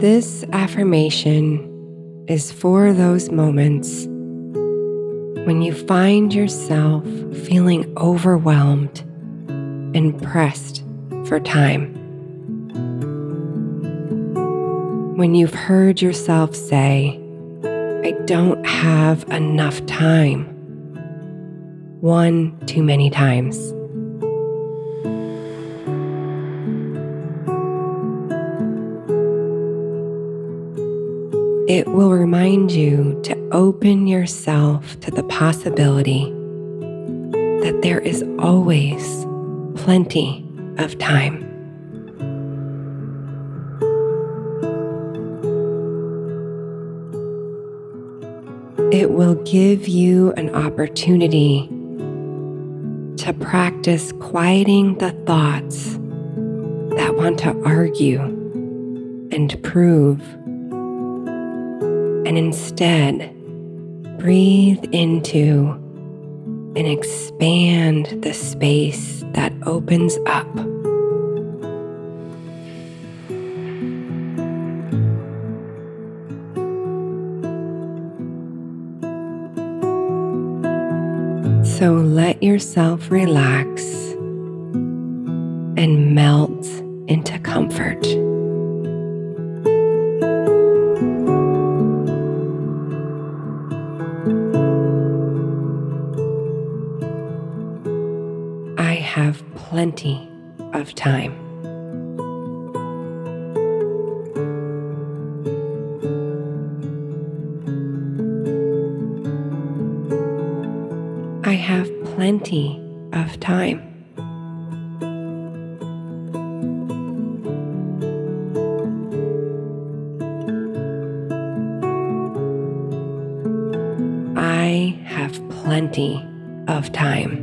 This affirmation is for those moments when you find yourself feeling overwhelmed and pressed for time. When you've heard yourself say, I don't have enough time, one too many times. It will remind you to open yourself to the possibility that there is always plenty of time. It will give you an opportunity to practice quieting the thoughts that want to argue and prove and instead breathe into and expand the space that opens up. So let yourself relax and melt into comfort. Plenty of time. I have plenty of time. I have plenty of time.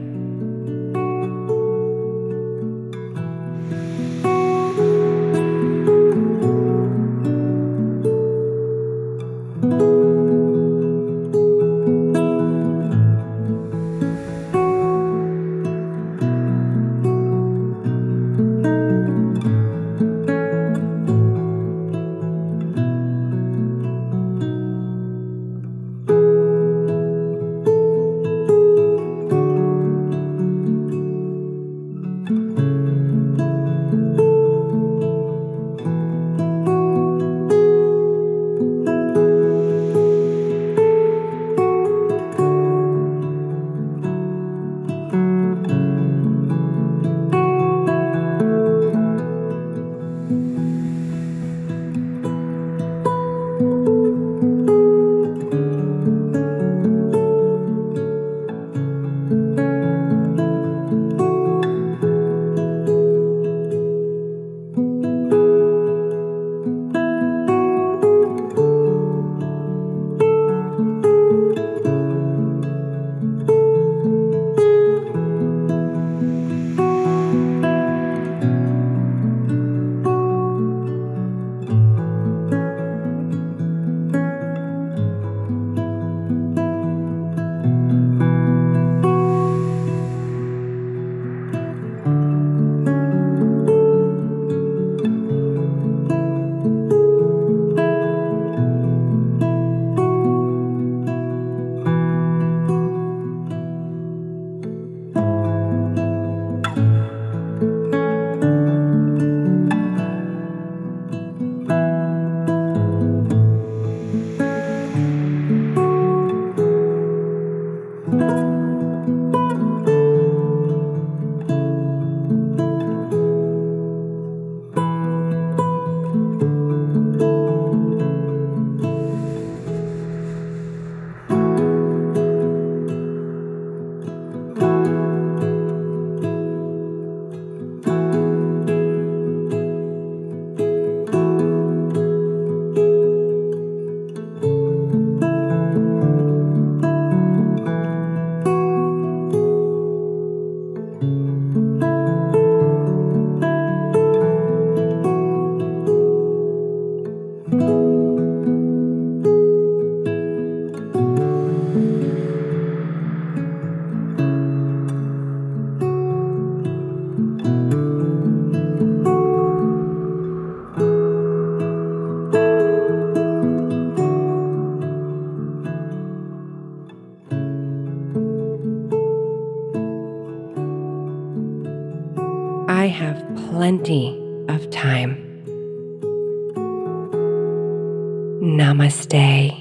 Namaste,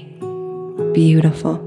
beautiful.